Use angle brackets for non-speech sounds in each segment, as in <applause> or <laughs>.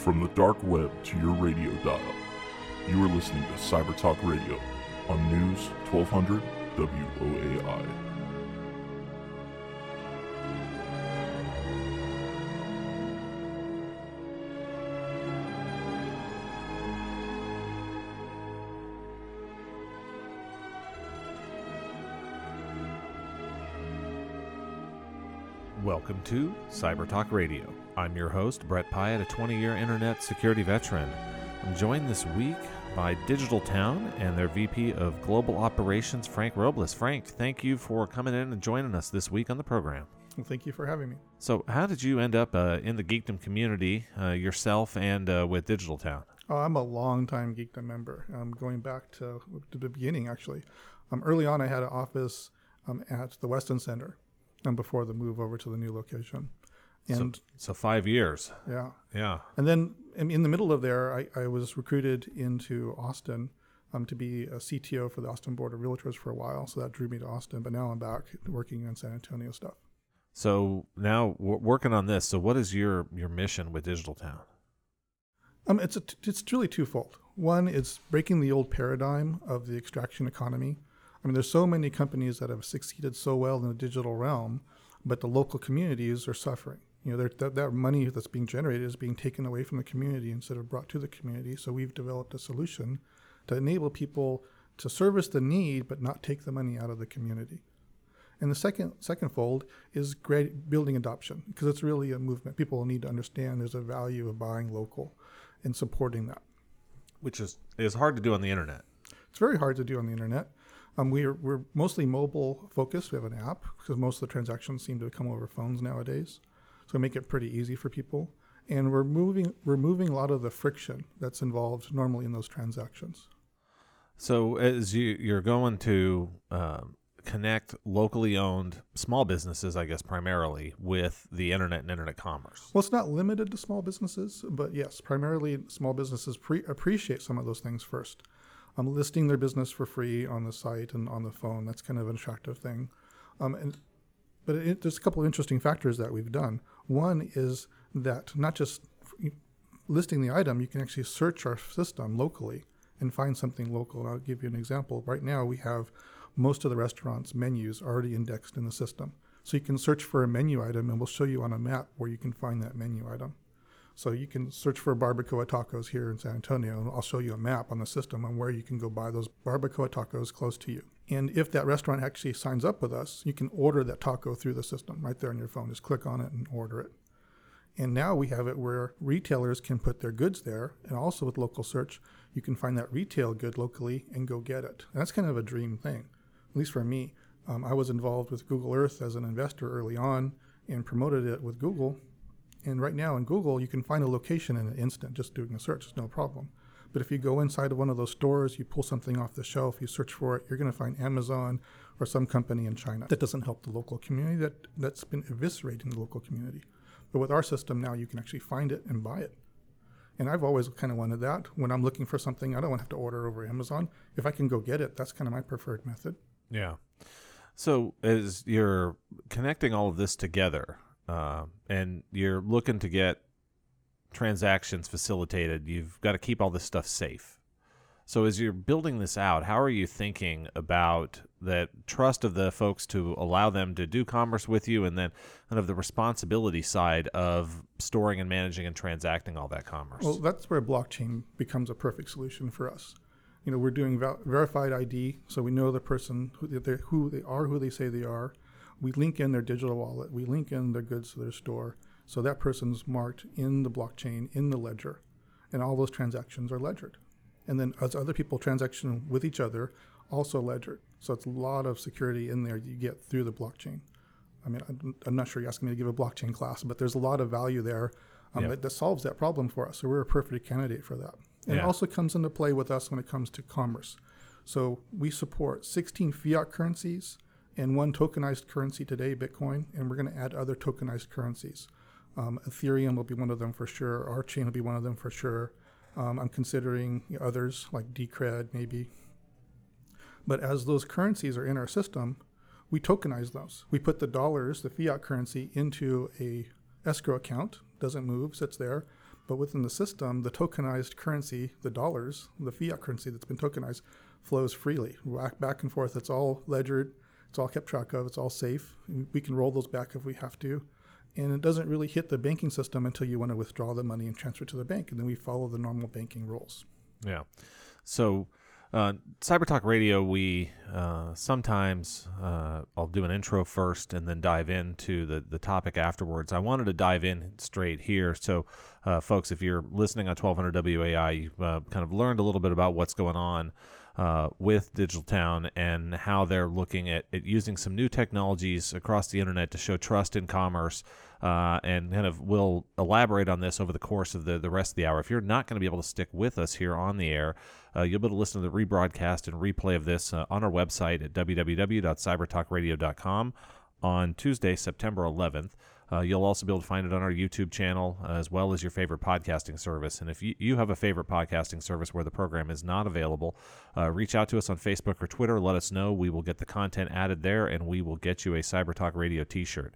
From the dark web to your radio dial, you are listening to Cyber Talk Radio on News 1200 WOAI. Welcome to Cyber Talk Radio. I'm your host, Brett Pyatt, a 20 year internet security veteran. I'm joined this week by Digital Town and their VP of Global Operations, Frank Robles. Frank, thank you for coming in and joining us this week on the program. Well, thank you for having me. So, how did you end up uh, in the Geekdom community uh, yourself and uh, with Digital Town? Oh, I'm a long-time Geekdom member. I'm going back to, to the beginning, actually. Um, early on, I had an office um, at the Weston Center um, before the move over to the new location. And so, so five years. Yeah. Yeah. And then in the middle of there, I, I was recruited into Austin um, to be a CTO for the Austin Board of Realtors for a while. So that drew me to Austin. But now I'm back working on San Antonio stuff. So now we're working on this. So what is your your mission with Digital Town? Um, it's a, it's truly twofold. One is breaking the old paradigm of the extraction economy. I mean, there's so many companies that have succeeded so well in the digital realm, but the local communities are suffering. You know, that, that money that's being generated is being taken away from the community instead of brought to the community. So we've developed a solution to enable people to service the need, but not take the money out of the community. And the second second fold is great building adoption because it's really a movement. People need to understand there's a value of buying local and supporting that. Which is is hard to do on the internet. It's very hard to do on the internet. Um, we're, we're mostly mobile focused. We have an app because most of the transactions seem to come over phones nowadays. So we make it pretty easy for people. And we're moving, we're a lot of the friction that's involved normally in those transactions. So as you, you're going to um, connect locally owned small businesses, I guess primarily with the internet and internet commerce. Well, it's not limited to small businesses, but yes, primarily small businesses pre- appreciate some of those things first. Um, listing their business for free on the site and on the phone. That's kind of an attractive thing. Um, and but it, there's a couple of interesting factors that we've done. One is that not just listing the item, you can actually search our system locally and find something local. I'll give you an example. Right now, we have most of the restaurants' menus already indexed in the system. So you can search for a menu item, and we'll show you on a map where you can find that menu item. So you can search for barbacoa tacos here in San Antonio, and I'll show you a map on the system on where you can go buy those barbacoa tacos close to you. And if that restaurant actually signs up with us, you can order that taco through the system right there on your phone. Just click on it and order it. And now we have it where retailers can put their goods there, and also with local search, you can find that retail good locally and go get it. And that's kind of a dream thing, at least for me. Um, I was involved with Google Earth as an investor early on and promoted it with Google. And right now in Google, you can find a location in an instant just doing a search, it's no problem. But if you go inside of one of those stores, you pull something off the shelf, you search for it, you're going to find Amazon or some company in China. That doesn't help the local community. That that's been eviscerating the local community. But with our system now, you can actually find it and buy it. And I've always kind of wanted that. When I'm looking for something, I don't want to have to order over Amazon. If I can go get it, that's kind of my preferred method. Yeah. So as you're connecting all of this together, uh, and you're looking to get transactions facilitated, you've got to keep all this stuff safe. So as you're building this out, how are you thinking about that trust of the folks to allow them to do commerce with you and then kind of the responsibility side of storing and managing and transacting all that commerce? Well, that's where blockchain becomes a perfect solution for us. You know, we're doing verified ID, so we know the person who they, who they are, who they say they are. We link in their digital wallet. We link in their goods to their store. So that person's marked in the blockchain, in the ledger, and all those transactions are ledgered. And then as other people transaction with each other, also ledgered. So it's a lot of security in there you get through the blockchain. I mean, I'm not sure you're asking me to give a blockchain class, but there's a lot of value there um, that, that, solves that problem for us. So we're a perfect candidate for that. And yeah. it also comes into play with us when it comes to commerce. So we support 16 fiat currencies and one tokenized currency today, Bitcoin, and we're going to add other tokenized currencies. Um, Ethereum will be one of them for sure. Our chain will be one of them for sure. Um, I'm considering others like Decred maybe. But as those currencies are in our system, we tokenize those. We put the dollars, the fiat currency, into a escrow account. Doesn't move, sits there. But within the system, the tokenized currency, the dollars, the fiat currency that's been tokenized, flows freely, back, back and forth. It's all ledgered, it's all kept track of, it's all safe. We can roll those back if we have to. And it doesn't really hit the banking system until you want to withdraw the money and transfer to the bank. And then we follow the normal banking rules. Yeah. So, uh, Cyber Talk Radio, we uh, sometimes uh, I'll do an intro first and then dive into the, the topic afterwards. I wanted to dive in straight here. So, uh, folks, if you're listening on 1200 WAI, you've uh, kind of learned a little bit about what's going on uh, with Digital Town and how they're looking at, at, using some new technologies across the internet to show trust in commerce. Uh, and kind of we'll elaborate on this over the course of the, the rest of the hour. If you're not going to be able to stick with us here on the air, uh, you'll be able to listen to the rebroadcast and replay of this uh, on our website at www.cybertalkradio.com on Tuesday, September 11th. Uh, you'll also be able to find it on our YouTube channel uh, as well as your favorite podcasting service. And if you, you have a favorite podcasting service where the program is not available, uh, reach out to us on Facebook or Twitter. Let us know. We will get the content added there and we will get you a Cyber Talk Radio t shirt.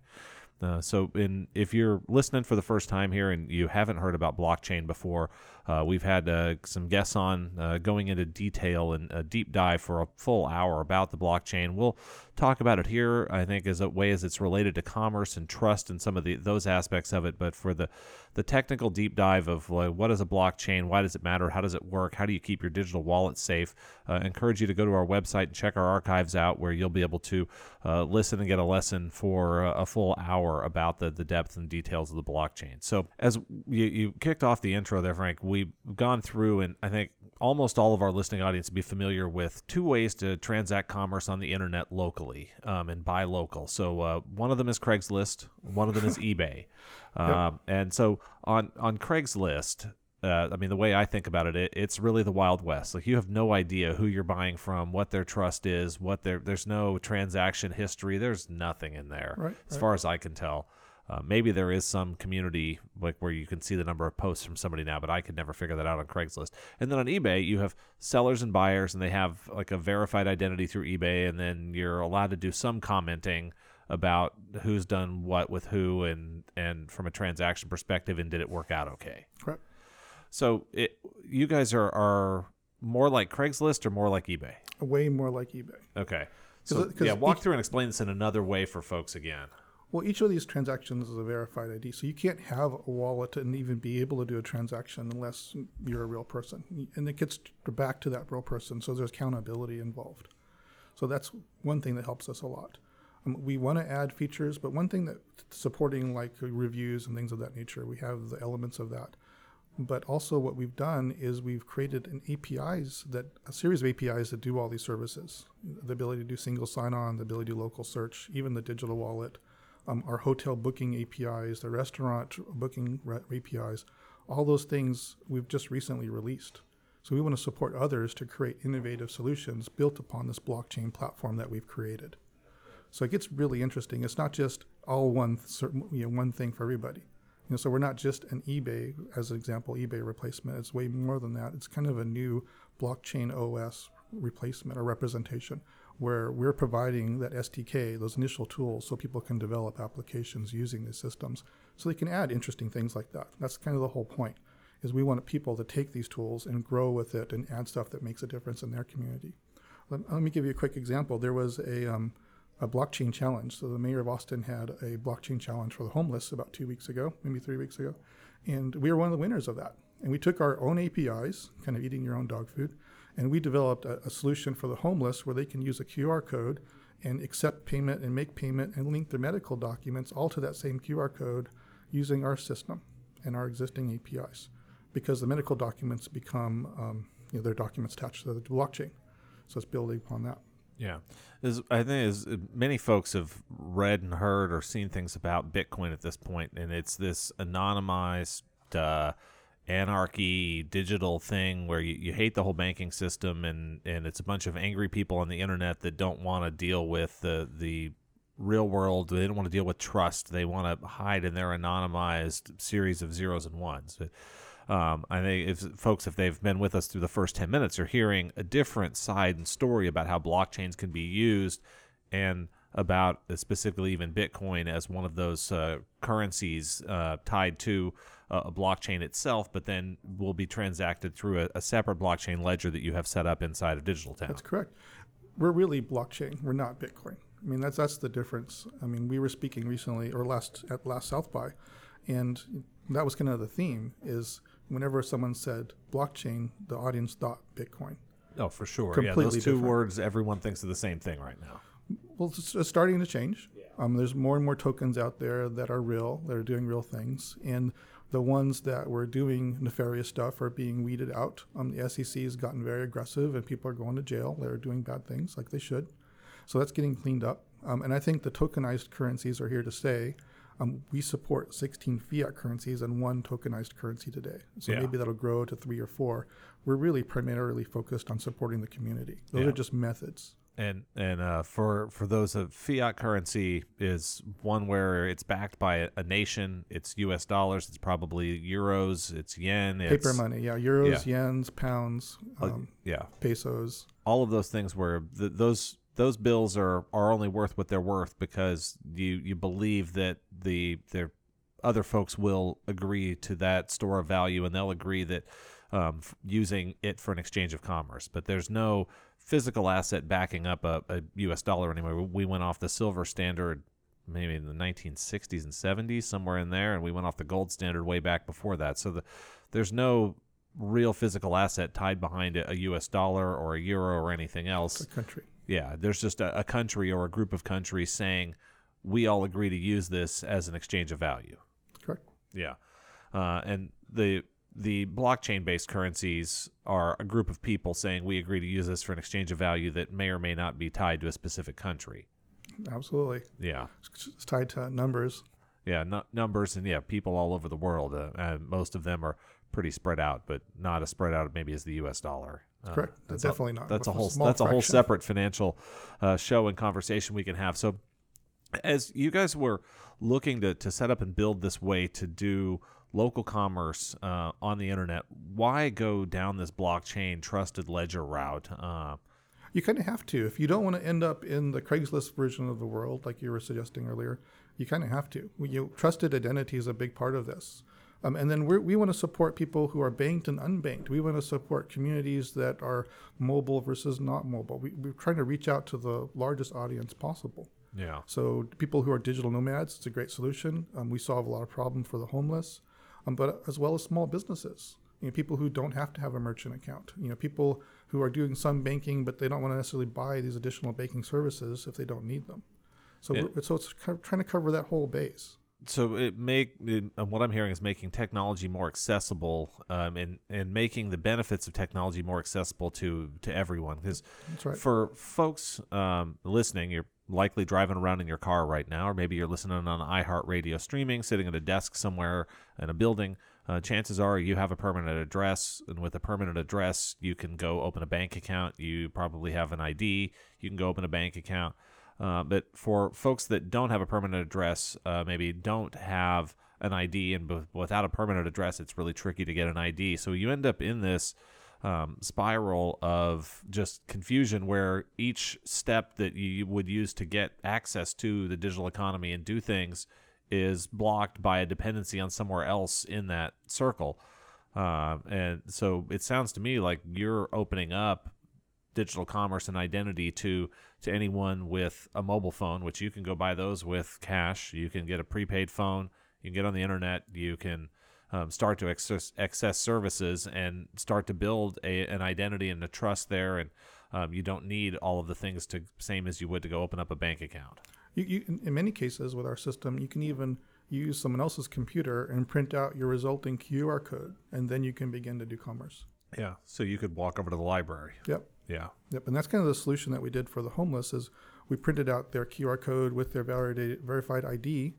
Uh, so, in, if you're listening for the first time here and you haven't heard about blockchain before, uh, we've had uh, some guests on uh, going into detail and a deep dive for a full hour about the blockchain. We'll talk about it here, I think, as a way as it's related to commerce and trust and some of the those aspects of it. But for the the technical deep dive of what is a blockchain, why does it matter, how does it work, how do you keep your digital wallet safe, uh, encourage you to go to our website and check our archives out, where you'll be able to uh, listen and get a lesson for a full hour about the the depth and details of the blockchain. So as you, you kicked off the intro there, Frank we've gone through, and I think almost all of our listening audience be familiar with two ways to transact commerce on the internet locally um, and buy local. So uh, one of them is Craigslist, one of them is <laughs> eBay, um, yep. and so on on Craigslist. Uh, I mean, the way I think about it, it, it's really the Wild West. Like you have no idea who you're buying from, what their trust is, what their there's no transaction history. There's nothing in there, right, as right. far as I can tell. Uh, maybe there is some community like where you can see the number of posts from somebody now, but I could never figure that out on Craigslist. And then on eBay, you have sellers and buyers, and they have like a verified identity through eBay, and then you're allowed to do some commenting about who's done what with who, and and from a transaction perspective, and did it work out okay? Right. So it, you guys are are more like Craigslist or more like eBay? Way more like eBay. Okay. So Cause, yeah, walk each, through and explain this in another way for folks again. Well, each of these transactions is a verified ID, so you can't have a wallet and even be able to do a transaction unless you're a real person. And it gets back to that real person, so there's accountability involved. So that's one thing that helps us a lot. Um, we want to add features, but one thing that supporting like reviews and things of that nature, we have the elements of that. But also, what we've done is we've created an APIs that a series of APIs that do all these services. The ability to do single sign-on, the ability to do local search, even the digital wallet um, our hotel booking APIs, the restaurant booking re- APIs, all those things we've just recently released. So we want to support others to create innovative solutions built upon this blockchain platform that we've created. So it gets really interesting. It's not just all one certain, you know, one thing for everybody. You know, so we're not just an eBay, as an example, eBay replacement. It's way more than that. It's kind of a new blockchain OS replacement or representation where we're providing that SDK, those initial tools, so people can develop applications using these systems, so they can add interesting things like that. That's kind of the whole point. Is we want people to take these tools and grow with it and add stuff that makes a difference in their community. Let, let me give you a quick example. There was a um, a blockchain challenge. So the mayor of Austin had a blockchain challenge for the homeless about two weeks ago, maybe three weeks ago, and we were one of the winners of that. And we took our own APIs, kind of eating your own dog food, and we developed a, a, solution for the homeless where they can use a QR code and accept payment and make payment and link their medical documents all to that same QR code using our system and our existing APIs. Because the medical documents become um, you know, their documents attached to the blockchain. So it's building upon that. Yeah, as I think as many folks have read and heard or seen things about Bitcoin at this point, and it's this anonymized uh, anarchy digital thing where you, you hate the whole banking system and and it's a bunch of angry people on the internet that don't want to deal with the the real world. They don't want to deal with trust. They want to hide in their anonymized series of zeros and ones. Um, I think if folks, if they've been with us through the first 10 minutes, are hearing a different side and story about how blockchains can be used and about uh, specifically even Bitcoin as one of those uh, currencies uh, tied to a, a blockchain itself, but then will be transacted through a, a separate blockchain ledger that you have set up inside of Digital Town. That's correct. We're really blockchain. We're not Bitcoin. I mean, that's that's the difference. I mean, we were speaking recently or last at last South by, and that was kind of the theme. Is whenever someone said blockchain, the audience thought Bitcoin. Oh, for sure. yeah, Completely those two different. words, everyone thinks of the same thing right now. Well, it's, starting to change. Um, there's more and more tokens out there that are real, that are doing real things, and the ones that were doing nefarious stuff are being weeded out. Um, the SEC has gotten very aggressive, and people are going to jail. They're doing bad things like they should. So that's getting cleaned up. Um, and I think the tokenized currencies are here to stay. Um, we support 16 fiat currencies and one tokenized currency today. So Yeah. maybe that'll grow to three or four. We're really primarily focused on supporting the community. Those Yeah. are just methods. And and uh, for for those of fiat currency is one where it's backed by a, a nation. It's U.S. dollars. It's probably euros. It's yen. It's, Paper money, yeah, euros, yens, pounds, um, Yeah, pesos. all of those things where th those those bills are are only worth what they're worth because you you believe that the their other folks will agree to that store of value and they'll agree that um, f- using it for an exchange of commerce. But there's no physical asset backing up a, a U.S. dollar anymore. We went off the silver standard maybe in the 1960s and 70s, somewhere in there, and we went off the gold standard way back before that. So the, there's no real physical asset tied behind a, a U.S. dollar or a euro or anything else. The country. Yeah, there's just a, a country or a group of countries saying we all agree to use this as an exchange of value. Correct. Yeah, uh, and the the blockchain based currencies are a group of people saying we agree to use this for an exchange of value that may or may not be tied to a specific country. Absolutely. Yeah, It's, tied to numbers. yeah, nu- numbers and yeah, people all over the world. Uh, and most of them are pretty spread out, but not as spread out maybe as the U.S. dollar. Uh, Correct. that's Definitely a, not. That's a a whole. small That's a whole separate financial uh, show and conversation we can have. So, as you guys were looking to to set up and build this way to do local commerce uh, on the internet, why go down this blockchain trusted ledger route? Uh, You kind of have to. If you don't want to end up in the Craigslist version of the world, like you were suggesting earlier, you kind of have to. You, trusted identity is a big part of this. Um, and then we're, we want to support people who are banked and unbanked. We want to support communities that are mobile versus not mobile. We, we're trying to reach out to the largest audience possible. yeah, So people who are digital nomads, it's a great solution. Um, we solve a lot of problems for the homeless, um, but as well as small businesses. You know, people who don't have to have a merchant account. You know, people who are doing some banking, but they don't want to necessarily buy these additional banking services if they don't need them. So, we're, so it's kind of trying to cover that whole base. so it make it, uh, what I'm hearing is making technology more accessible, um, and and making the benefits of technology more accessible to to everyone. Because right. for folks um, listening, you're likely driving around in your car right now, or maybe you're listening on iHeartRadio streaming, sitting at a desk somewhere in a building. Uh, chances are you have a permanent address, and with a permanent address, you can go open a bank account. You probably have an ID. You can go open a bank account. Uh, but for folks that don't have a permanent address, uh, maybe don't have an ID, and b- without a permanent address, it's really tricky to get an ID. So you end up in this um, spiral of just confusion where each step that you would use to get access to the digital economy and do things is blocked by a dependency on somewhere else in that circle. Uh, and so it sounds to me like you're opening up digital commerce and identity to to anyone with a mobile phone, which you can go buy those with cash. You can get a prepaid phone. You can get on the internet. You can um, start to access, access services and start to build a, an identity and a trust there. And um, you don't need all of the things to same as you would to go open up a bank account. You, you, in, many cases with our system, you can even use someone else's computer and print out your resulting QR code, and then you can begin to do commerce. Yeah. So you could walk over to the library. Yep. Yeah. Yep, and that's kind of the solution that we did for the homeless is we printed out their QR code with their validated, verified ID,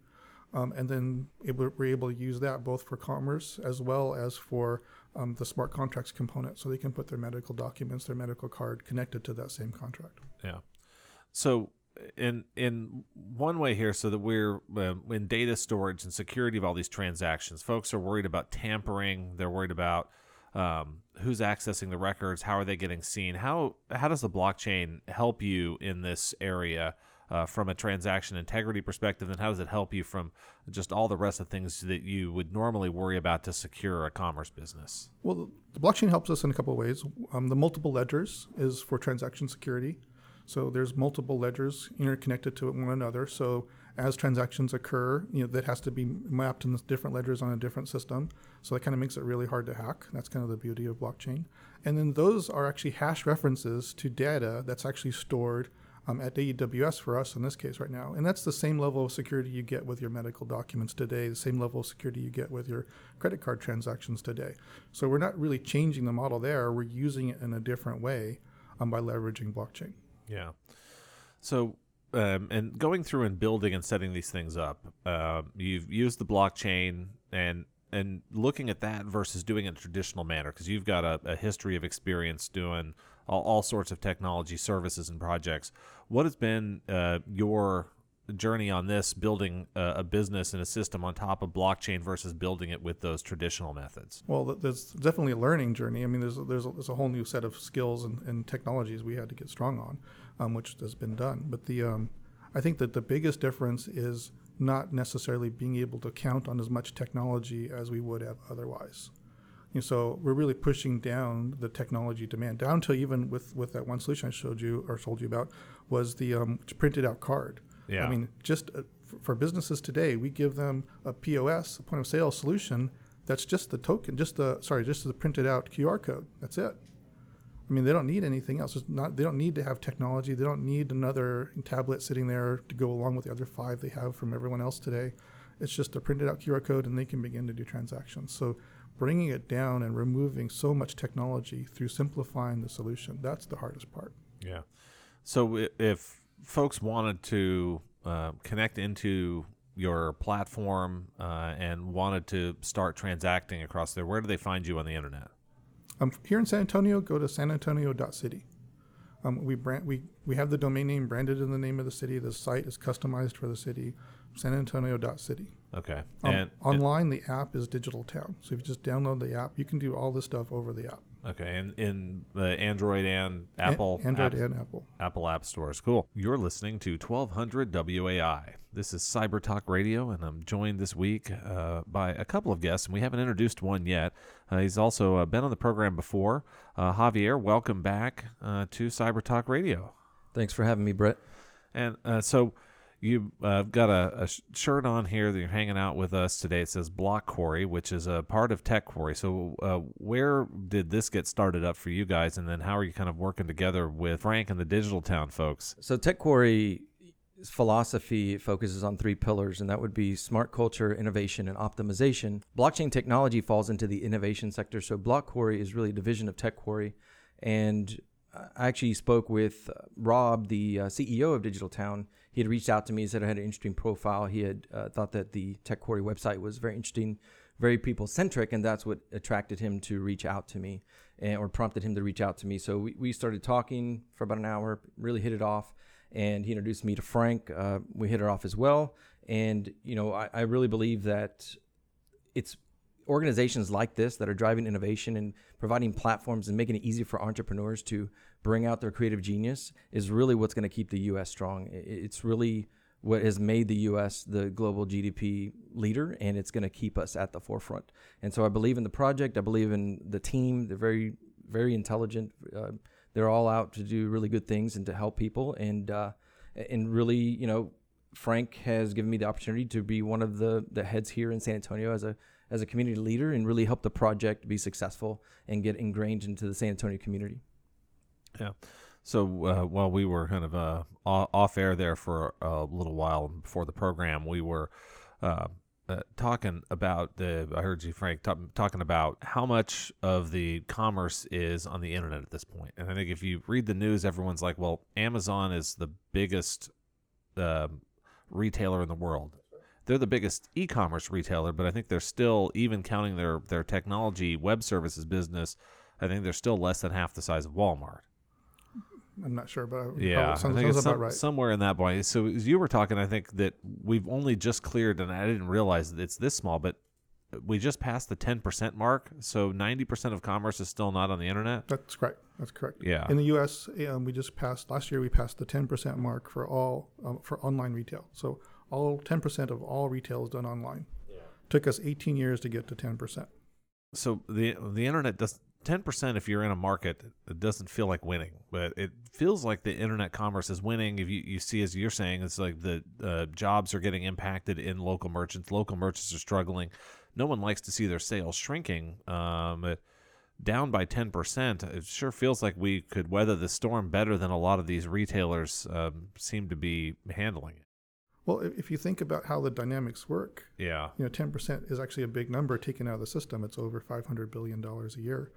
um, and then able, we're able to use that both for commerce as well as for um, the smart contracts component, so they can put their medical documents, their medical card connected to that same contract. Yeah. So in in one way here, so that we're um, in data storage and security of all these transactions, folks are worried about tampering. They're worried about um, who's accessing the records. How are they getting seen? How how does the blockchain help you in this area uh, from a transaction integrity perspective, and how does it help you from just all the rest of things that you would normally worry about to secure a commerce business? Well, the blockchain helps us in a couple of ways. Um, the multiple ledgers is for transaction security. So there's multiple ledgers interconnected to one another. So as transactions occur, you know, that has to be mapped in different ledgers on a different system. So that kind of makes it really hard to hack. That's kind of the beauty of blockchain. And then those are actually hash references to data that's actually stored um, at AWS for us in this case right now. And that's the same level of security you get with your medical documents today, the same level of security you get with your credit card transactions today. So we're not really changing the model there. We're using it in a different way um, by leveraging blockchain. Yeah. So um, and going through and building and setting these things up, uh, you've used the blockchain and and looking at that versus doing it in a traditional manner because you've got a, a, history of experience doing all, all, sorts of technology services and projects. What has been uh, your journey on this, building a, a, business and a system on top of blockchain versus building it with those traditional methods? Well, there's definitely a learning journey. I mean, there's there's a, there's a whole new set of skills and, and technologies we had to get strong on um, which has been done. But the um, I think that the biggest difference is not necessarily being able to count on as much technology as we would have otherwise. And so we're really pushing down the technology demand down to even with, with that one solution I showed you or told you about was the um, printed out card. Yeah. I mean, just uh, for, for businesses today, we give them a POS, a point of sale solution that's just the token, just the sorry, just the printed out QR code. That's it. I mean, they don't need anything else. It's not. They don't need to have technology. They don't need another tablet sitting there to go along with the other five they have from everyone else today. It's just a printed out QR code, and they can begin to do transactions. So, bringing it down and removing so much technology through simplifying the solution—that's the hardest part. Yeah. So, if folks wanted to uh, connect into your platform uh, and wanted to start transacting across there, where do they find you on the internet? Um, here in San Antonio, go to sanantonio.city. Um, we brand we we have the domain name branded in the name of the city. The site is customized for the city, sanantonio.city. Okay. Um, and online, and the app is Digital Town. So if you just download the app, you can do all this stuff over the app. Okay, and in the Android and Apple, a- Android app, and Apple, Apple app stores. Cool. You're listening to 1200 WAI. This is Cyber Talk Radio, and I'm joined this week uh, by a couple of guests, and we haven't introduced one yet. Uh, he's also uh, been on the program before. Uh, Javier, welcome back uh, to Cyber Talk Radio. Thanks for having me, Brett. And uh, so You've uh, got a, a, shirt on here that you're hanging out with us today. It says Block Quarry, which is a part of Tech Quarry. So, uh, where did this get started up for you guys? And then, how are you kind of working together with Frank and the Digital Town folks? So, Tech Quarry philosophy focuses on three pillars, and that would be smart culture, innovation, and optimization. Blockchain technology falls into the innovation sector. So, Block Quarry is really a division of Tech Quarry. And I actually spoke with uh, Rob, the uh, CEO of Digital Town he had reached out to me. He said I had an interesting profile. He had uh, thought that the Tech Quarry website was very interesting, very people centric, and that's what attracted him to reach out to me, and, or prompted him to reach out to me. So we, we started talking for about an hour, really hit it off, and he introduced me to Frank. Uh, we hit it off as well, and you know I, I really believe that it's organizations like this that are driving innovation and providing platforms and making it easy for entrepreneurs to bring out their creative genius is really what's going to keep the U.S. strong. It's really what has made the U.S. the global GDP leader, and it's going to keep us at the forefront. And so I believe in the project. I believe in the team. They're very, very intelligent. Uh, they're all out to do really good things and to help people. And uh, and really, you know, Frank has given me the opportunity to be one of the the heads here in San Antonio as a as a community leader and really help the project be successful and get ingrained into the San Antonio community. Yeah. So uh, while we were kind of uh, off air there for a little while before the program, we were uh, uh talking about the. I heard you, Frank, talk, talking about how much of the commerce is on the internet at this point. And I think if you read the news, everyone's like, "Well, Amazon is the biggest um, retailer in the world." They're the biggest e-commerce retailer, but I think they're still, even counting their their technology web services business, I think they're still less than half the size of Walmart. I'm not sure, but yeah, sounds, I think it's some, right. somewhere in that point. So as you were talking, I think that we've only just cleared, and I didn't realize that it's this small, but we just passed the 10% mark. So 90% of commerce is still not on the internet. That's correct. That's correct. Yeah. In the U.S., um, we just passed last year. We passed the 10% mark for all um, for online retail. So all 10% of all retail is done online. Yeah. Took us 18 years to get to 10%. So the the internet does ten percent if you're in a market. It doesn't feel like winning, but it feels like the internet commerce is winning. If you, you see, as you're saying, it's like the uh, jobs are getting impacted in local merchants. Local merchants are struggling. No one likes to see their sales shrinking. Um, down by 10%, it sure feels like we could weather the storm better than a lot of these retailers um, seem to be handling it. Well, if you think about how the dynamics work, yeah, you know, 10% is actually a big number taken out of the system. It's over 500 billion dollars a year.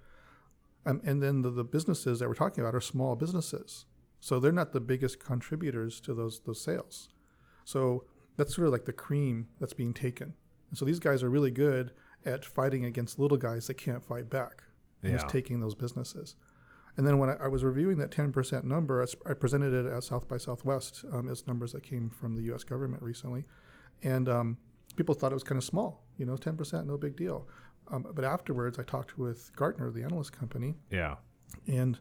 Um, and then the, the businesses that we're talking about are small businesses, so they're not the biggest contributors to those those sales. So that's sort of like the cream that's being taken. And so these guys are really good at fighting against little guys that can't fight back and Yeah. just taking those businesses. And then when I, I was reviewing that 10% number, I presented it at South by Southwest um, as numbers that came from the U.S. government recently. And um, people thought it was kind of small, you know, 10%, no big deal. Um, but afterwards, I talked with Gartner, the analyst company, yeah, and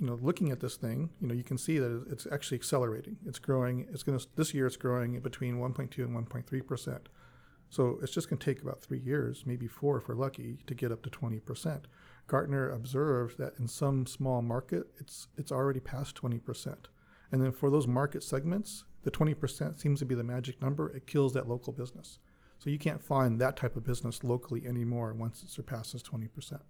you know, looking at this thing, you know, you can see that it's actually accelerating. It's growing. It's going to this year. It's growing between 1.2 and 1.3 percent. So it's just going to take about three years, maybe four if we're lucky, to get up to 20 percent. Gartner observed that in some small market, it's it's already past 20 percent. And then for those market segments, the 20 percent seems to be the magic number. It kills that local business. So you can't find that type of business locally anymore once it surpasses 20 percent.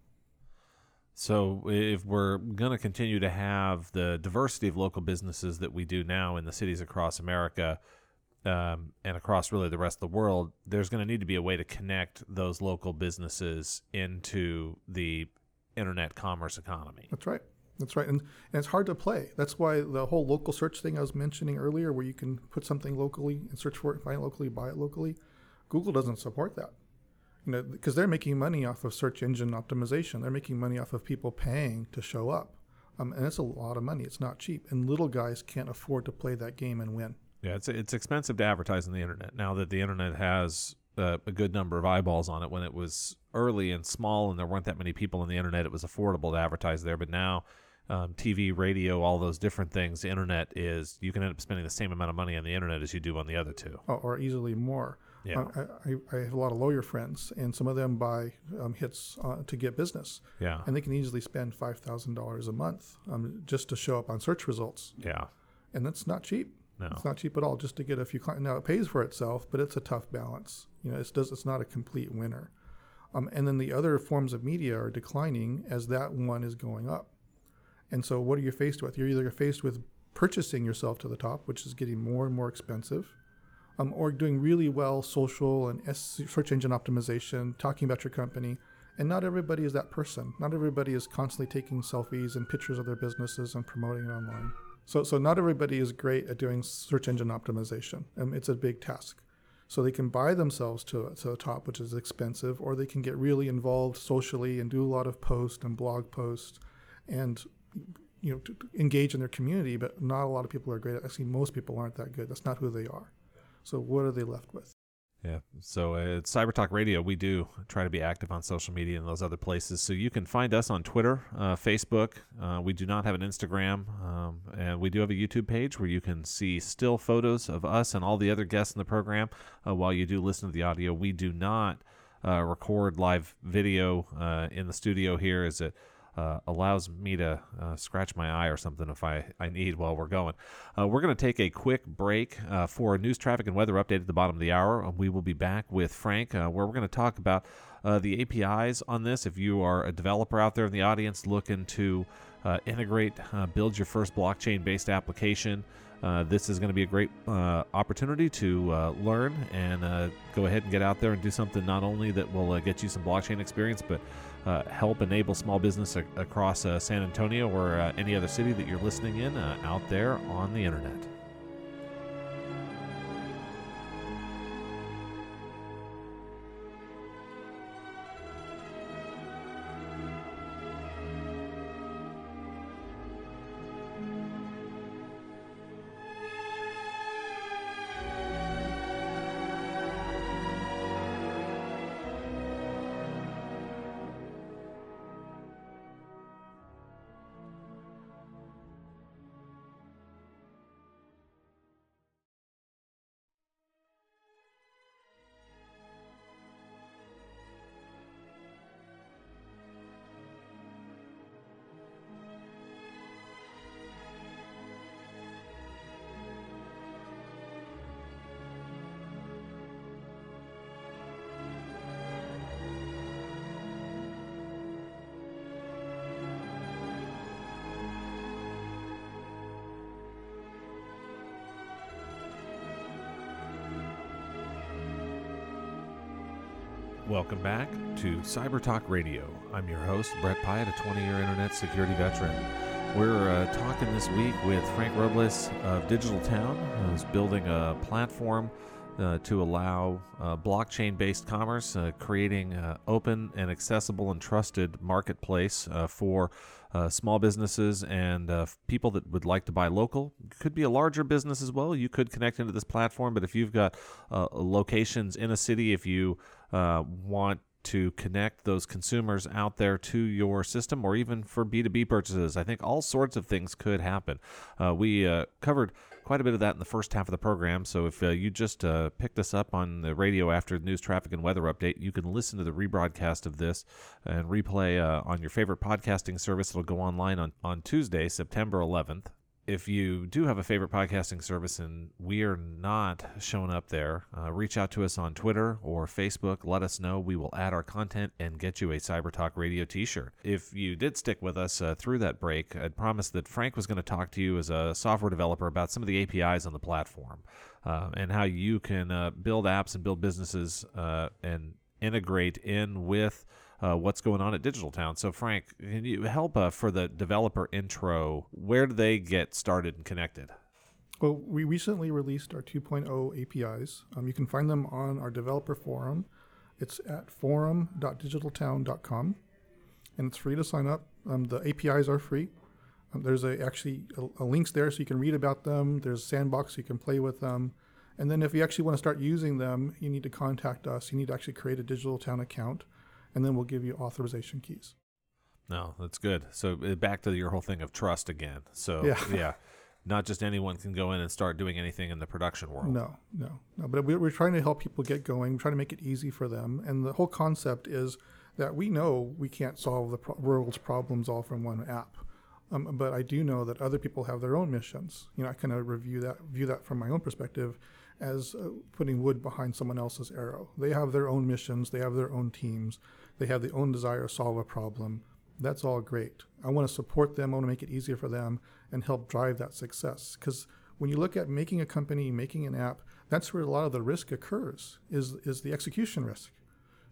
So if we're going to continue to have the diversity of local businesses that we do now in the cities across America um, and across really the rest of the world, there's going to need to be a way to connect those local businesses into the internet commerce economy. That's right. That's right. And, and it's hard to play. That's why the whole local search thing I was mentioning earlier, where you can put something locally and search for it, and find it locally, buy it locally, Google doesn't support that. You know, because they're making money off of search engine optimization. They're making money off of people paying to show up. Um, and it's a lot of money. It's not cheap. And little guys can't afford to play that game and win. Yeah, it's it's expensive to advertise on the internet now that the internet has uh, a good number of eyeballs on it. When it was early and small and there weren't that many people on the internet, it was affordable to advertise there. But now, um, TV, radio, all those different things, the internet is you can end up spending the same amount of money on the internet as you do on the other two. or, or easily more. Yeah. Uh, I, I, I have a lot of lawyer friends, and some of them buy um, hits uh, to get business. Yeah, and they can easily spend five thousand dollars a month um, just to show up on search results, yeah, and that's not cheap. no, It's not cheap at all just to get a few clients. Now it pays for itself, but it's a tough balance. You know, it's does it's not a complete winner. Um, and then the other forms of media are declining as that one is going up. And so, what are you faced with? You're either faced with purchasing yourself to the top, which is getting more and more expensive, um, or doing really well social and search engine optimization, talking about your company. And not everybody is that person. Not everybody is constantly taking selfies and pictures of their businesses and promoting it online. So, so not everybody is great at doing search engine optimization. Um, it's a big task. So they can buy themselves to, to the top, which is expensive, or they can get really involved socially and do a lot of posts and blog posts, and you know engage in their community. But not a lot of people are great. at Actually, most people aren't that good. That's not who they are. So what are they left with? yeah. So uh, at Cyber Talk Radio, we do try to be active on social media and those other places. So you can find us on Twitter, uh, Facebook. Uh, we do not have an Instagram, um, and we do have a YouTube page where you can see still photos of us and all the other guests in the program uh, while you do listen to the audio. We do not uh, record live video uh, in the studio here, as it uh, allows me to uh, scratch my eye or something if I, I need while we're going. Uh, we're going to take a quick break uh, for a news, traffic, and weather update at the bottom of the hour. Uh, we will be back with Frank, uh, where we're going to talk about uh, the APIs on this. If you are a developer out there in the audience looking to integrate, build your first blockchain based application, this is going to be a great opportunity to learn and go ahead and get out there and do something not only that will get you some blockchain experience, but uh, help enable small business ac- across uh, San Antonio or uh, any other city that you're listening in uh, out there on the internet. Welcome back to Cyber Talk Radio. I'm your host, Brett Pyatt, a 20 year internet security veteran. We're uh, talking this week with Frank Robles of Digital Town, who's building a platform uh, to allow uh, blockchain based commerce, uh, creating uh, open and accessible and trusted marketplace uh, for small businesses and people that would like to buy local. Could be a larger business as well. You could connect into this platform, but if you've got locations in a city, if you uh, want to connect those consumers out there to your system or even for B2B purchases. I think all sorts of things could happen. Uh, we uh, covered quite a bit of that in the first half of the program. So if uh, you just uh, picked us up on the radio after the news, traffic, and weather update, you can listen to the rebroadcast of this and replay uh, on your favorite podcasting service. It'll go online on, on Tuesday, September 11th if you do have a favorite podcasting service and we are not showing up there, uh, reach out to us on Twitter or Facebook. Let us know. We will add our content and get you a Cyber Talk Radio t shirt. If you did stick with us uh, through that break, I'd promised that Frank was going to talk to you as a software developer about some of the APIs on the platform uh, and how you can uh, build apps and build businesses uh, and integrate in with uh, what's going on at Digital Town. So, Frank, can you help uh, for the developer intro? Where do they get started and connected? Well, we recently released our 2.0 APIs. Um, you can find them on our developer forum. It's at forum.digitaltown.com, and it's free to sign up. Um, the APIs are free. Um, there's a actually a, a links there so you can read about them. There's a sandbox so you can play with them. And then if you actually want to start using them, you need to contact us. You need to actually create a Digital Town account, and then we'll give you authorization keys. No, that's good. So uh, back to your whole thing of trust again. So Yeah. <laughs> yeah, not just anyone can go in and start doing anything in the production world. No, no, no. But we're, we're trying to help people get going, trying to make it easy for them. And the whole concept is that we know we can't solve the pro- world's problems all from one app. Um, but I do know that other people have their own missions. You know, I kind of review that, view that from my own perspective as uh, putting wood behind someone else's arrow. They have their own missions, they have their own teams, they have their own desire to solve a problem. That's all great. I want to support them. I want to make it easier for them and help drive that success. Because when you look at making a company, making an app, that's where a lot of the risk occurs. Is is the execution risk.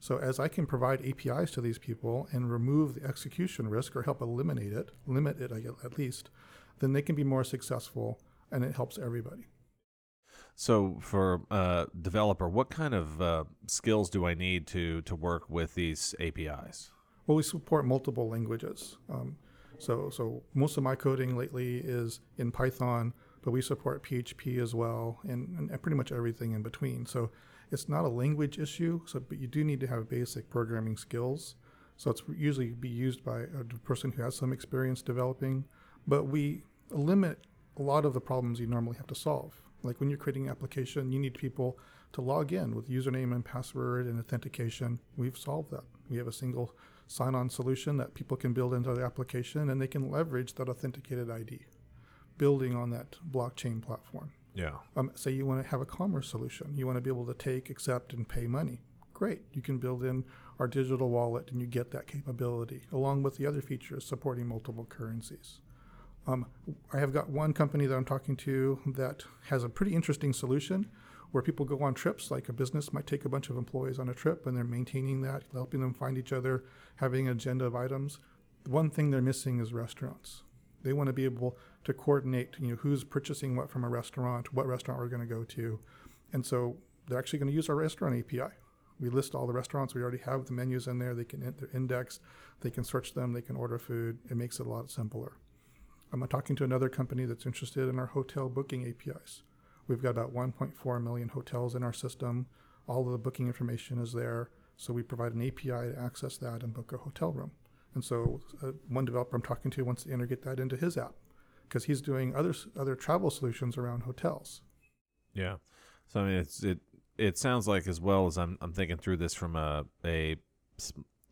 So as I can provide APIs to these people and remove the execution risk or help eliminate it, limit it at least, then they can be more successful and it helps everybody. So for a developer, what kind of uh, skills do I need to to work with these APIs? Well, we support multiple languages. Um, so, so most of my coding lately is in Python, but we support PHP as well, and, and pretty much everything in between. So, it's not a language issue. So, but you do need to have basic programming skills. So, it's usually be used by a person who has some experience developing. But we limit a lot of the problems you normally have to solve. Like when you're creating an application, you need people to log in with username and password and authentication. We've solved that. We have a single sign on solution that people can build into the application and they can leverage that authenticated ID, building on that blockchain platform. Yeah. Um, say you want to have a commerce solution, you want to be able to take, accept, and pay money. Great. You can build in our digital wallet and you get that capability, along with the other features supporting multiple currencies. Um, I have got one company that I'm talking to that has a pretty interesting solution where people go on trips, like a business might take a bunch of employees on a trip and they're maintaining that, helping them find each other, having an agenda of items. The one thing they're missing is restaurants. They want to be able to coordinate, you know, who's purchasing what from a restaurant, what restaurant we're going to go to. And so they're actually going to use our restaurant API. We list all the restaurants. We already have the menus in there. They can they're indexed. They can search them. They can order food. It makes it a lot simpler. I'm talking to another company that's interested in our hotel booking APIs. We've got about 1.4 million hotels in our system. All of the booking information is there. So we provide an API to access that and book a hotel room. And so uh, one developer I'm talking to wants to integrate that into his app because he's doing other other travel solutions around hotels. Yeah. So I mean, it's it it sounds like as well as I'm I'm thinking through this from a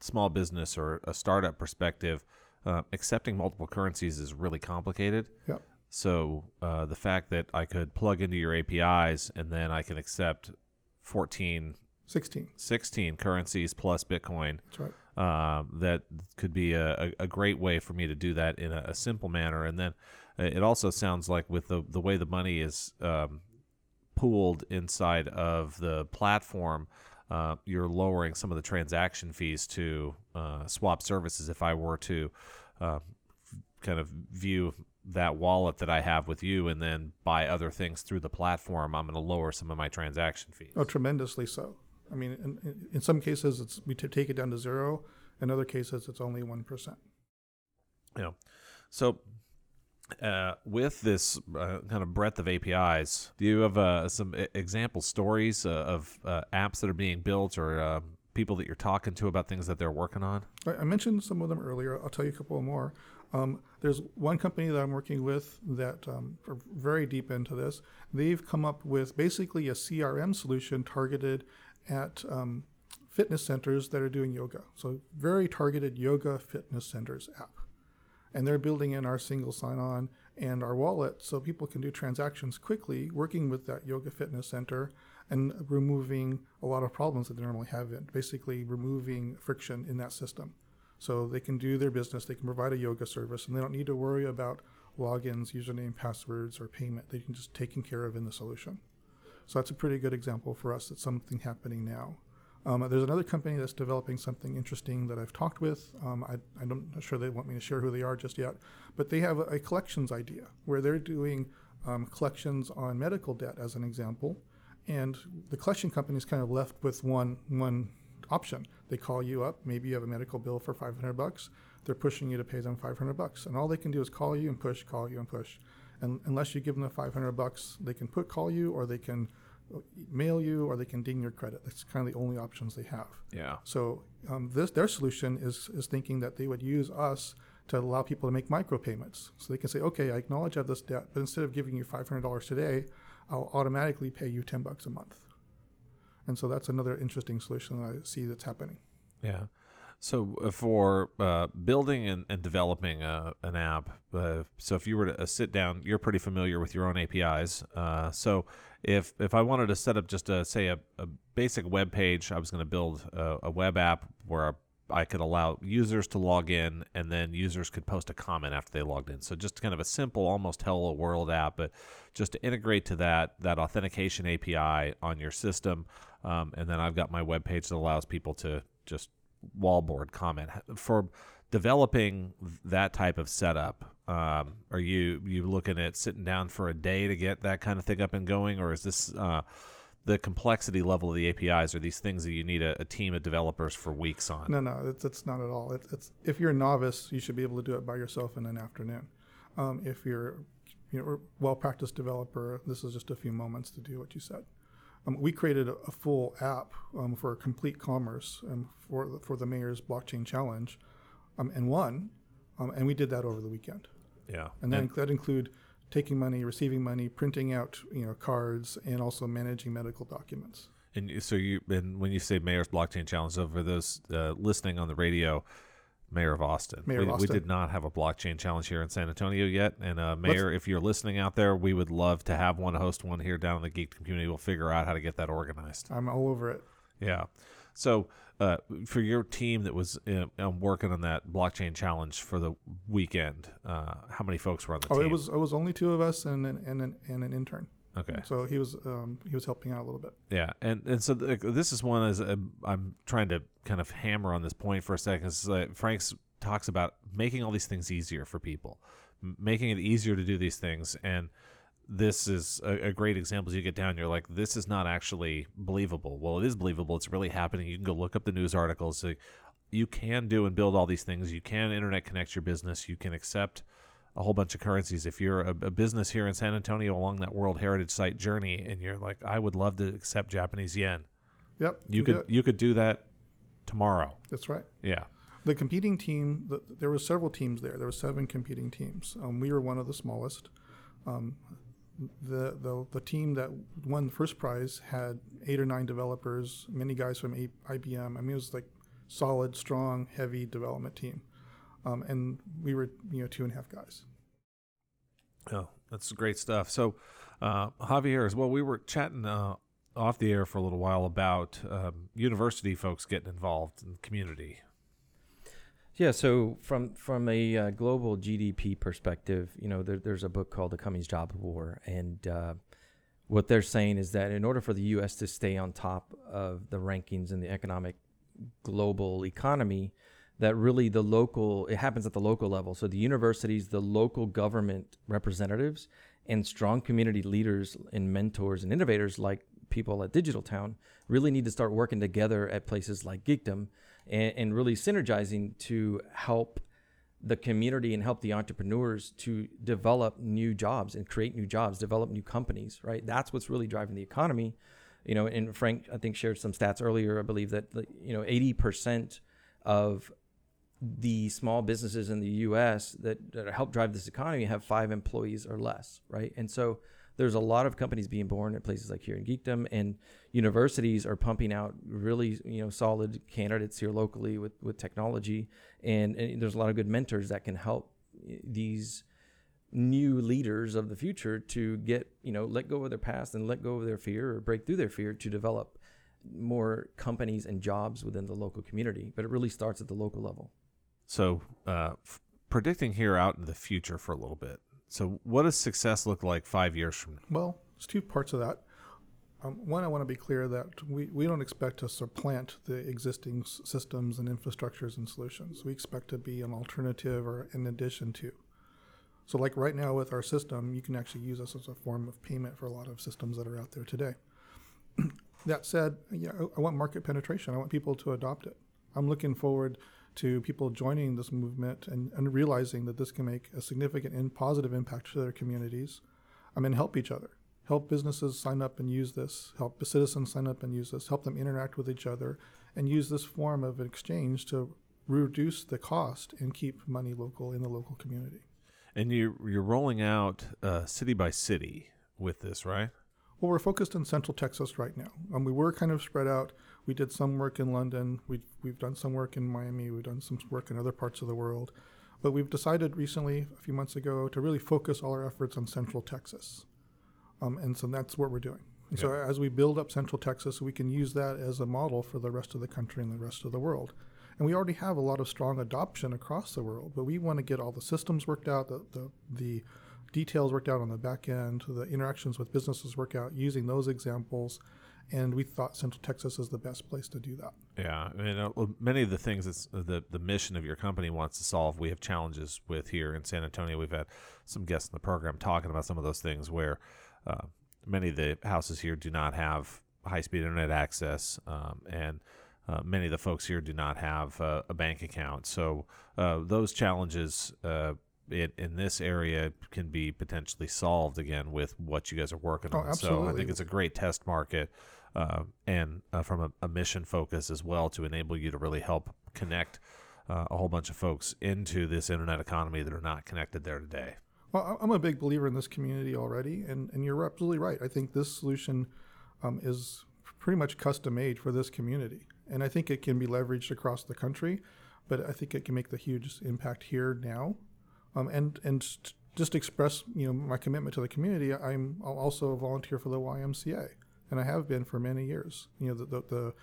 small business or a startup perspective, uh, accepting multiple currencies is really complicated. Yep. So uh, the fact that I could plug into your APIs and then I can accept 14, 16. 16 currencies plus Bitcoin That's right. um, that could be a, a, a great way for me to do that in a, a simple manner. And then uh, it also sounds like with the, the way the money is um, pooled inside of the platform, uh, you're lowering some of the transaction fees to uh, swap services. If I were to uh, kind of view that wallet that I have with you and then buy other things through the platform, I'm going to lower some of my transaction fees. Oh, tremendously so. I mean, in, in, some cases, it's we t- take it down to zero. In other cases, it's only one percent. Yeah. so uh, with this uh, kind of breadth of APIs, do you have uh, some example stories uh, of uh, apps that are being built or uh, people that you're talking to about things that they're working on? I mentioned some of them earlier. I'll tell you a couple more. Um, there's one company that I'm working with that um, are very deep into this. They've come up with basically a CRM solution targeted at um, fitness centers that are doing yoga. So very targeted yoga fitness centers app. And they're building in our single sign-on and our wallet so people can do transactions quickly, working with that yoga fitness center and removing a lot of problems that they normally have in basically removing friction in that system. So they can do their business, they can provide a yoga service, and they don't need to worry about logins, username, passwords, or payment. They can just taken care of in the solution. So that's a pretty good example for us. That's something happening now. Um, there's another company that's developing something interesting that I've talked with. Um, I, I'm not sure they want me to share who they are just yet, but they have a, a collections idea where they're doing um, collections on medical debt, as an example, and the collection company is kind of left with one one option. They call you up, maybe you have a medical bill for 500 bucks. They're pushing you to pay them 500 bucks, and all they can do is call you and push, call you and push. And unless you give them the 500 bucks, they can put call you, or they can mail you, or they can ding your credit. That's kind of the only options they have. Yeah. So um, this their solution is is thinking that they would use us to allow people to make micropayments. So they can say, okay, I acknowledge I have this debt, but instead of giving you $500 today, I'll automatically pay you 10 bucks a month. And so that's another interesting solution that I see that's happening. Yeah. So uh, for uh, building and, and developing uh, an app, uh, so if you were to uh, sit down, you're pretty familiar with your own APIs. Uh, so if if I wanted to set up just a say a, a basic web page, I was going to build a, a web app where I could allow users to log in, and then users could post a comment after they logged in. So just kind of a simple, almost hello world app, but just to integrate to that that authentication API on your system, um, and then I've got my web page that allows people to just wallboard comment for developing that type of setup. Um, are you you looking at sitting down for a day to get that kind of thing up and going, or is this uh, the complexity level of the APIs? Are these things that you need a, a team of developers for weeks on? No, no, it's, it's not at all. It, it's if you're a novice, you should be able to do it by yourself in an afternoon. Um, if you're you know, a well-practiced developer, this is just a few moments to do what you said. Um, we created a, a full app um, for complete commerce um, for the, for the mayor's blockchain challenge, um, and won. Um, and we did that over the weekend. Yeah, And that, that include taking money, receiving money, printing out you know cards, and also managing medical documents. And so you and when you say Mayor's Blockchain Challenge, so for those uh, listening on the radio, Mayor of Austin. Mayor we, of we did not have a blockchain challenge here in San Antonio yet. And uh, Mayor, if you're listening out there, we would love to have one, host one here down in the geek community. We'll figure out how to get that organized. I'm all over it. Yeah. So uh, for your team that was uh, um, working on that blockchain challenge for the weekend, uh, how many folks were on the Oh, team? it was it was only two of us and an, and an, and an intern. Okay. So he was um, he was helping out a little bit. Yeah, and and so th- this is one as uh, I'm trying to kind of hammer on this point for a second. Is, uh, Frank's talks about making all these things easier for people, m- making it easier to do these things, and this is a, a great example. As you get down, you're like, this is not actually believable. Well, it is believable. It's really happening. You can go look up the news articles. Like, you can do and build all these things. You can internet connect your business. You can accept a whole bunch of currencies. If you're a, a business here in San Antonio along that World Heritage Site journey, and you're like, I would love to accept Japanese yen, Yep, you could you could do that tomorrow. That's right. Yeah, The competing team, the, there were several teams there. There were seven competing teams. Um, we were one of the smallest. Um, the, the the team that won the first prize had eight or nine developers, many guys from IBM. I mean, it was like solid, strong, heavy development team. Um, and we were, you know, two and a half guys. oh, that's great stuff. So, uh, Javier, as well, we were chatting uh, off the air for a little while about um, university folks getting involved in the community. Yeah, so from from a uh, global GDP perspective, you know, there, there's a book called The Coming Jobs War, and uh, what they're saying is that in order for the U.S. to stay on top of the rankings in the economic global economy, that really the local it happens at the local level. So the universities, the local government representatives, and strong community leaders and mentors and innovators like people at Digital Town really need to start working together at places like Geekdom and, and really synergizing to help the community and help the entrepreneurs to develop new jobs and create new jobs, develop new companies, right? That's what's really driving the economy. You know, and Frank, I think, shared some stats earlier. I believe that, you know, 80% of the small businesses in the U.S. that, that help drive this economy have five employees or less, right? And so there's a lot of companies being born at places like here in Geekdom, and universities are pumping out really you know solid candidates here locally with with technology, and, and there's a lot of good mentors that can help these new leaders of the future to get you know let go of their past and let go of their fear or break through their fear to develop more companies and jobs within the local community but it really starts at the local level So, uh, f- predicting here out in the future for a little bit. So, what does success look like five years from now? Well, there's two parts of that. Um, one, I want to be clear that we, we don't expect to supplant the existing s- systems and infrastructures and solutions. We expect to be an alternative or in addition to. So, like right now with our system, you can actually use us as a form of payment for a lot of systems that are out there today. <clears throat> that said, yeah, I, I want market penetration. I want people to adopt it. I'm looking forward to people joining this movement and, and realizing that this can make a significant and positive impact to their communities. I mean, help each other. Help businesses sign up and use this. Help citizens sign up and use this. Help them interact with each other and use this form of exchange to reduce the cost and keep money local in the local community. And you're, you're rolling out uh, city by city with this, right? Well, we're focused in Central Texas right now. Um, we were kind of spread out. We did some work in London. We've, we've done some work in Miami. We've done some work in other parts of the world. But we've decided recently, a few months ago, to really focus all our efforts on Central Texas. Um, and so that's what we're doing. And so as we build up Central Texas, we can use that as a model for the rest of the country and the rest of the world. And we already have a lot of strong adoption across the world, but we want to get all the systems worked out, the, the, the details worked out on the back end, the interactions with businesses work out using those examples. And we thought Central Texas is the best place to do that. Yeah, I mean, uh, many of the things that's uh, the the mission of your company wants to solve, we have challenges with here in San Antonio. We've had some guests in the program talking about some of those things where uh, many of the houses here do not have high speed internet access, um, and uh, many of the folks here do not have uh, a bank account. So uh, those challenges. Uh, in, this area can be potentially solved again with what you guys are working Oh, on. So I think it's a great test market uh, and uh, from a, a mission focus as well to enable you to really help connect uh, a whole bunch of folks into this internet economy that are not connected there today. Well, I'm a big believer in this community already, and, and you're absolutely right. I think this solution um, is pretty much custom made for this community, and I think it can be leveraged across the country, but I think it can make the huge impact here now, um, and and st- just express you know my commitment to the community. I'm also a volunteer for the YMCA, and I have been for many years. You know the the, the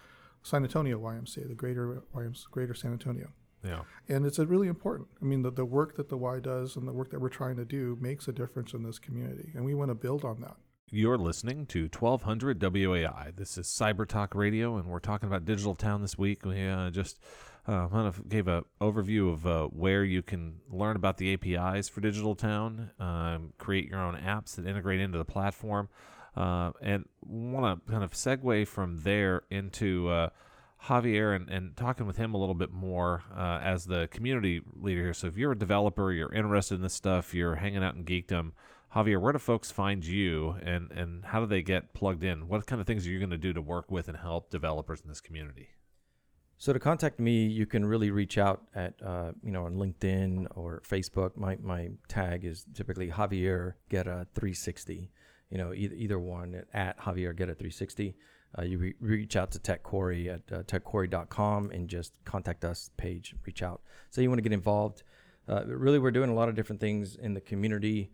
San Antonio YMCA, the Greater YMCA, Greater San Antonio Yeah. and it's a really important. I mean, the, the work that the Y does and the work that we're trying to do makes a difference in this community, and we want to build on that. You're listening to 1200 WOAI. This is Cyber Talk Radio, and we're talking about Digital Town this week. We uh, just uh, kind of gave a overview of uh, where you can learn about the APIs for Digital Town, um, create your own apps that integrate into the platform, uh, and want to kind of segue from there into uh, Javier and, and talking with him a little bit more uh, as the community leader here. So if you're a developer, you're interested in this stuff, you're hanging out in geekdom, Javier, where do folks find you and, and how do they get plugged in? What kind of things are you going to do to work with and help developers in this community? So to contact me, you can really reach out at uh, you know on LinkedIn or Facebook. My my tag is typically Javier Guerra 360. You know either either one at Javier Guerra 360. Uh, you re- reach out to Tech Corey at uh, techcorey.com and just contact us page. Reach out. So you want to get involved. Uh, really, we're doing a lot of different things in the community.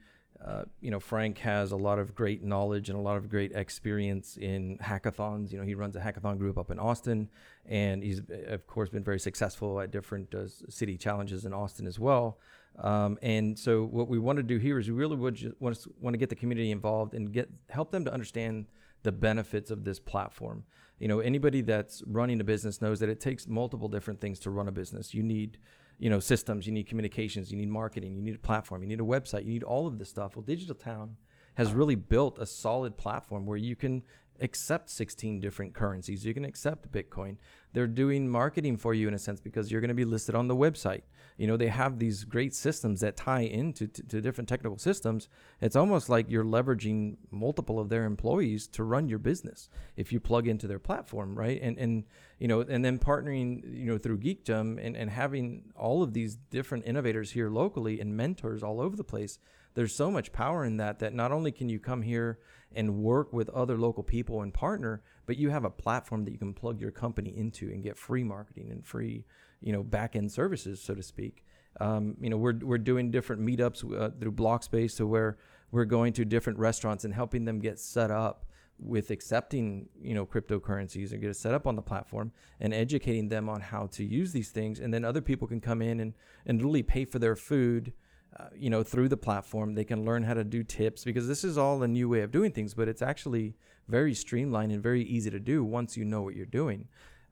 Uh, you know, Frank has a lot of great knowledge and a lot of great experience in hackathons. You know, he runs a hackathon group up in Austin, and he's of course been very successful at different uh, city challenges in Austin as well. Um, and so what we want to do here is we really would want to, want to get the community involved and get help them to understand the benefits of this platform. You know, anybody that's running a business knows that it takes multiple different things to run a business. You need, you know, systems, you need communications, you need marketing, you need a platform, you need a website, you need all of this stuff. Well, Digital Town has really built a solid platform where you can accept 16 different currencies. You can accept Bitcoin. They're doing marketing for you in a sense because you're going to be listed on the website. You know, they have these great systems that tie into to, to different technical systems. It's almost like you're leveraging multiple of their employees to run your business if you plug into their platform, right? And and you know, and then partnering, you know, through Geekdom and, and having all of these different innovators here locally and mentors all over the place. There's so much power in that that not only can you come here and work with other local people and partner, but you have a platform that you can plug your company into and get free marketing and free, you know, back end services, so to speak. Um, you know, we're we're doing different meetups uh, through Blockspace, so where we're going to different restaurants and helping them get set up with accepting you know cryptocurrencies and get it set up on the platform and educating them on how to use these things and then other people can come in and and really pay for their food uh, you know, through the platform. They can learn how to do tips because this is all a new way of doing things, but it's actually very streamlined and very easy to do once you know what you're doing.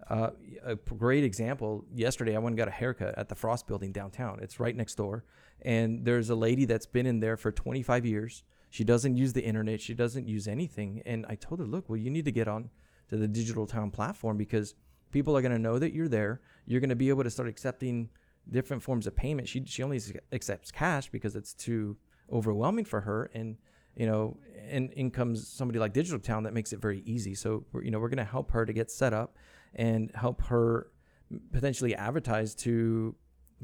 Uh, a great example yesterday, I went and got a haircut at the Frost building downtown. It's right next door. And there's a lady that's been in there for 25 years. She doesn't use the internet, she doesn't use anything. And I told her, look, well, you need to get on to the Digital Town platform because people are going to know that you're there. You're going to be able to start accepting different forms of payment. She she only accepts cash because it's too overwhelming for her. And you know, and in comes somebody like Digital Town that makes it very easy. So we're, you know, we're going to help her to get set up and help her potentially advertise to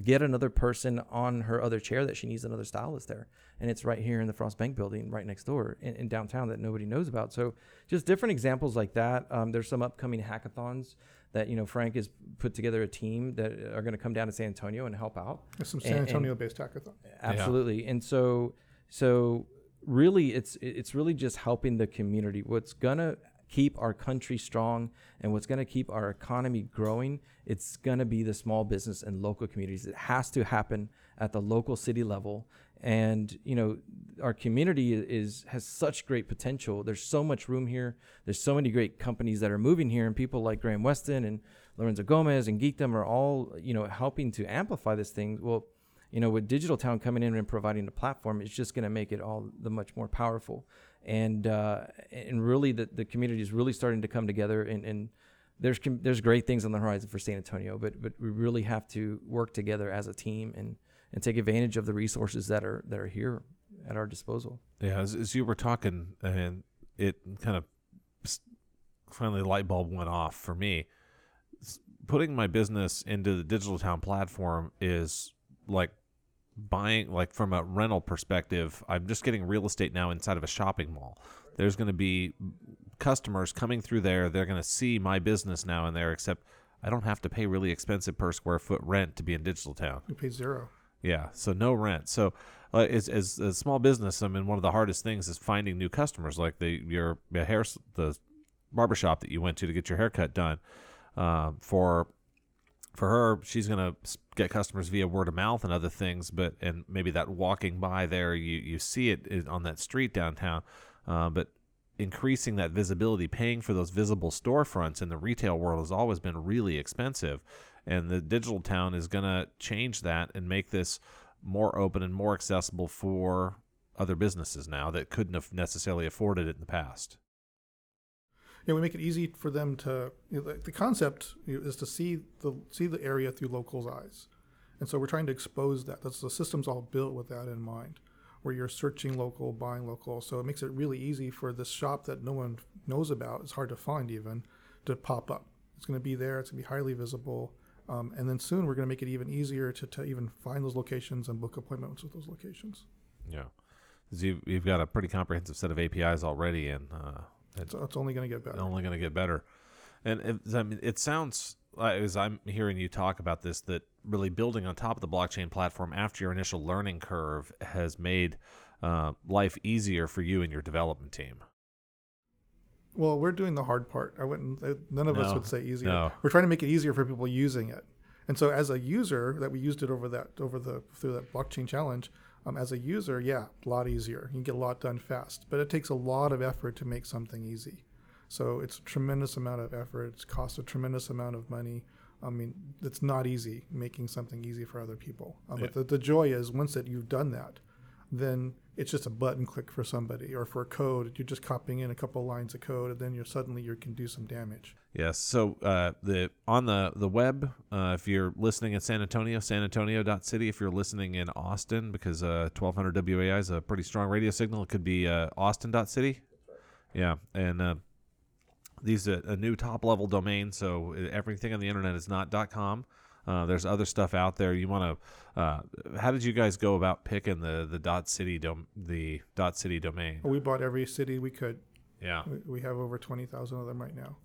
get another person on her other chair that she needs another stylist there. And it's right here in the Frost Bank building, right next door in, in downtown that nobody knows about. So just different examples like that. Um, there's some upcoming hackathons that you know Frank has put together a team that are going to come down to San Antonio and help out. There's some San Antonio-based hackathon. Absolutely, yeah. and so so really, it's it's really just helping the community. What's gonna keep our country strong and what's going to keep our economy growing it's going to be the small business and local communities. It has to happen at the local city level. And you know our community is has such great potential. There's so much room here. There's so many great companies that are moving here and people like graham weston and lorenzo gomez and geekdom are all you know helping to amplify this thing. Well you know with digital town coming in and providing the platform it's just going to make it all the much more powerful and uh, and really the, the community is really starting to come together and, and there's there's great things on the horizon for San Antonio but but we really have to work together as a team and and take advantage of the resources that are that are here at our disposal. Yeah, as, as you were talking, and it kind of finally the light bulb went off for me. Putting my business into the digital town platform is like buying, like from a rental perspective. I'm just getting real estate now inside of a shopping mall. There's going to be customers coming through there. They're going to see my business now in there, except I don't have to pay really expensive per square foot rent to be in digital town. You pay zero. Yeah, so no rent. So uh, as, as a small business, I mean, one of the hardest things is finding new customers, like the your, your hair the barbershop that you went to to get your haircut done. Uh, for for her, she's gonna get customers via word of mouth and other things, but and maybe that walking by there, you you see it on that street downtown, uh, but increasing that visibility, paying for those visible storefronts in the retail world has always been really expensive and the digital town is to change that and make this more open and more accessible for other businesses now that couldn't have necessarily afforded it in the past. Yeah, we make it easy for them to. You know, the concept is to see the see the area through locals' eyes, and so we're trying to expose that. That's the system's all built with that in mind, where you're searching local, buying local. So it makes it really easy for this shop that no one knows about. It's hard to find even to pop up. It's going to be there. It's going to be highly visible um, and then soon we're going to make it even easier to, to even find those locations and book appointments with those locations. Yeah. You've, you've got a pretty comprehensive set of APIs already, and uh, it's, it's, only going to get better. Only going to get better. And it, I mean, it sounds, as I'm hearing you talk about this, that really building on top of the blockchain platform after your initial learning curve has made uh, life easier for you and your development team. Well, we're doing the hard part. I wouldn't. None of no, us would say easier. No. We're trying to make it easier for people using it, And so as a user that we used it over that over the through that blockchain challenge, um, as a user, yeah, a lot easier. You can get a lot done fast, but it takes a lot of effort to make something easy. So it's a tremendous amount of effort. It's cost a tremendous amount of money. I mean, it's not easy making something easy for other people. Um, Yeah. But the, the joy is once that you've done that, then it's just a button click for somebody, or for a code, you're just copying in a couple lines of code, and then you're suddenly you can do some damage. Yes. So uh, the on the the web, uh, if you're listening in San Antonio, sanantonio.city. If you're listening in Austin, because uh, 1200 WOAI is a pretty strong radio signal, it could be uh, austin.city. Yeah, and uh, these are a new top level domain, so uh, everything on the internet is not .com. Uh, there's other stuff out there. You want to? Uh, how did you guys go about picking the the dot city dom- the dot city domain? We bought every city we could. Yeah. We- We have over 20,000 of them right now.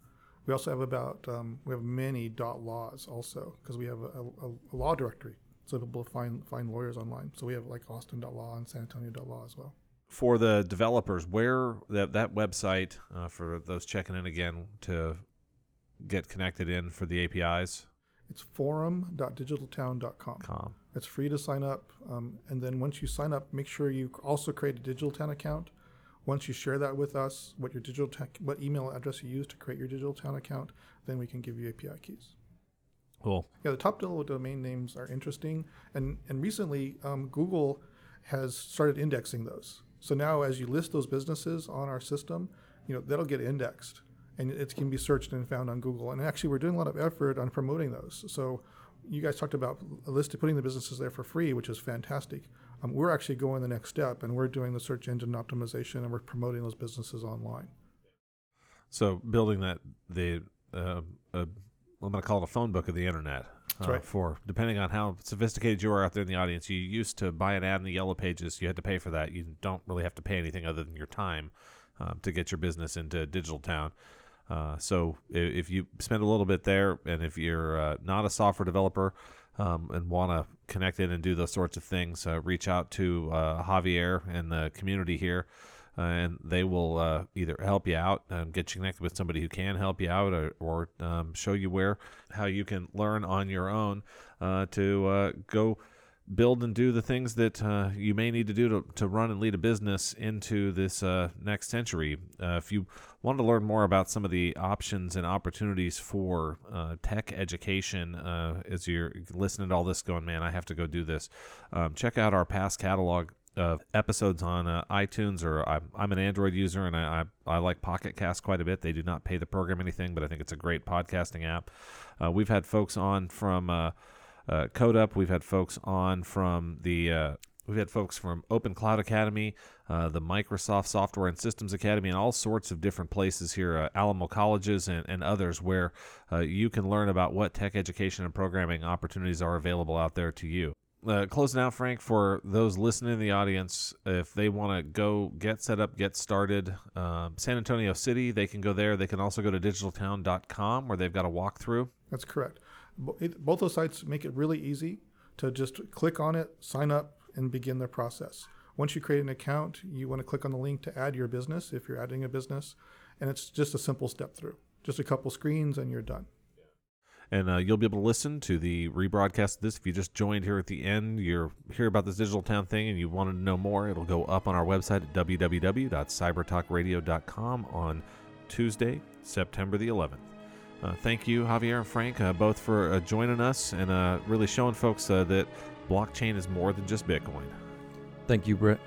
We also have about, um, we have many dot laws also, because we have a, a, a law directory. So people find, find lawyers online. So we have like Austin dot law and San Antonio dot law as well. for the developers, where that that website uh, for those checking in again to get connected in for the APIs. It's forum.digitaltown.com. Com. It's free to sign up. Um, and then once you sign up, make sure you also create a Digital Town account. Once you share that with us, what your digital tech, what email address you use to create your Digital Town account, then we can give you API keys. Cool. Yeah, the top domain names are interesting, and and recently um, Google has started indexing those. So now, as you list those businesses on our system, you know that'll get indexed, and it can be searched and found on Google. And actually, we're doing a lot of effort on promoting those. So you guys talked about a list of putting the businesses there for free, which is fantastic. Um, we're actually going the next step, and we're doing the search engine optimization, and we're promoting those businesses online. So building that the uh, uh, I'm going to call it a phone book of the internet. That's uh, right. For depending on how sophisticated you are out there in the audience, you used to buy an ad in the yellow pages. You had to pay for that. You don't really have to pay anything other than your time um, to get your business into Digital Town. Uh, so i- if you spend a little bit there, and if you're uh, not a software developer um, and want to connect in and do those sorts of things, uh, reach out to uh, Javier and the community here uh, and they will uh, either help you out and get you connected with somebody who can help you out or, or um, show you where how you can learn on your own to go build and do the things that uh, you may need to do to, to run and lead a business into this uh, next century. Uh, if you want to learn more about some of the options and opportunities for uh, tech education, uh, as you're listening to all this going, man, I have to go do this, um, check out our past catalog of episodes on uh, iTunes, or I'm, I'm an Android user and I, I, I like Pocket Cast quite a bit. They do not pay the program anything, but I think it's a great podcasting app. Uh, we've had folks on from uh, uh, Code Up. We've had folks on from the. Uh, We've had folks from Open Cloud Academy, uh, the Microsoft Software and Systems Academy, and all sorts of different places here, uh, Alamo Colleges and, and others, where uh, you can learn about what tech education and programming opportunities are available out there to you uh, closing out, Frank, for those listening in the audience, if they want to go get set up, get started, um, San Antonio City, they can go there. They can also go to digitaltown.com where they've got a walkthrough. That's correct. Both those sites make it really easy to just click on it, sign up, and begin their process. Once you create an account, you want to click on the link to add your business if you're adding a business, and it's just a simple step through. Just a couple screens, and you're done. And uh, you'll be able to listen to the rebroadcast of this. If you just joined here at the end, you're hear about this digital town thing and you wanted to know more, it'll go up on our website at www.cybertalkradio.com on Tuesday, September the 11th. Uh, thank you, Javier and Frank, uh, both for uh, joining us and uh, really showing folks uh, that blockchain is more than just Bitcoin. Thank you, Brett.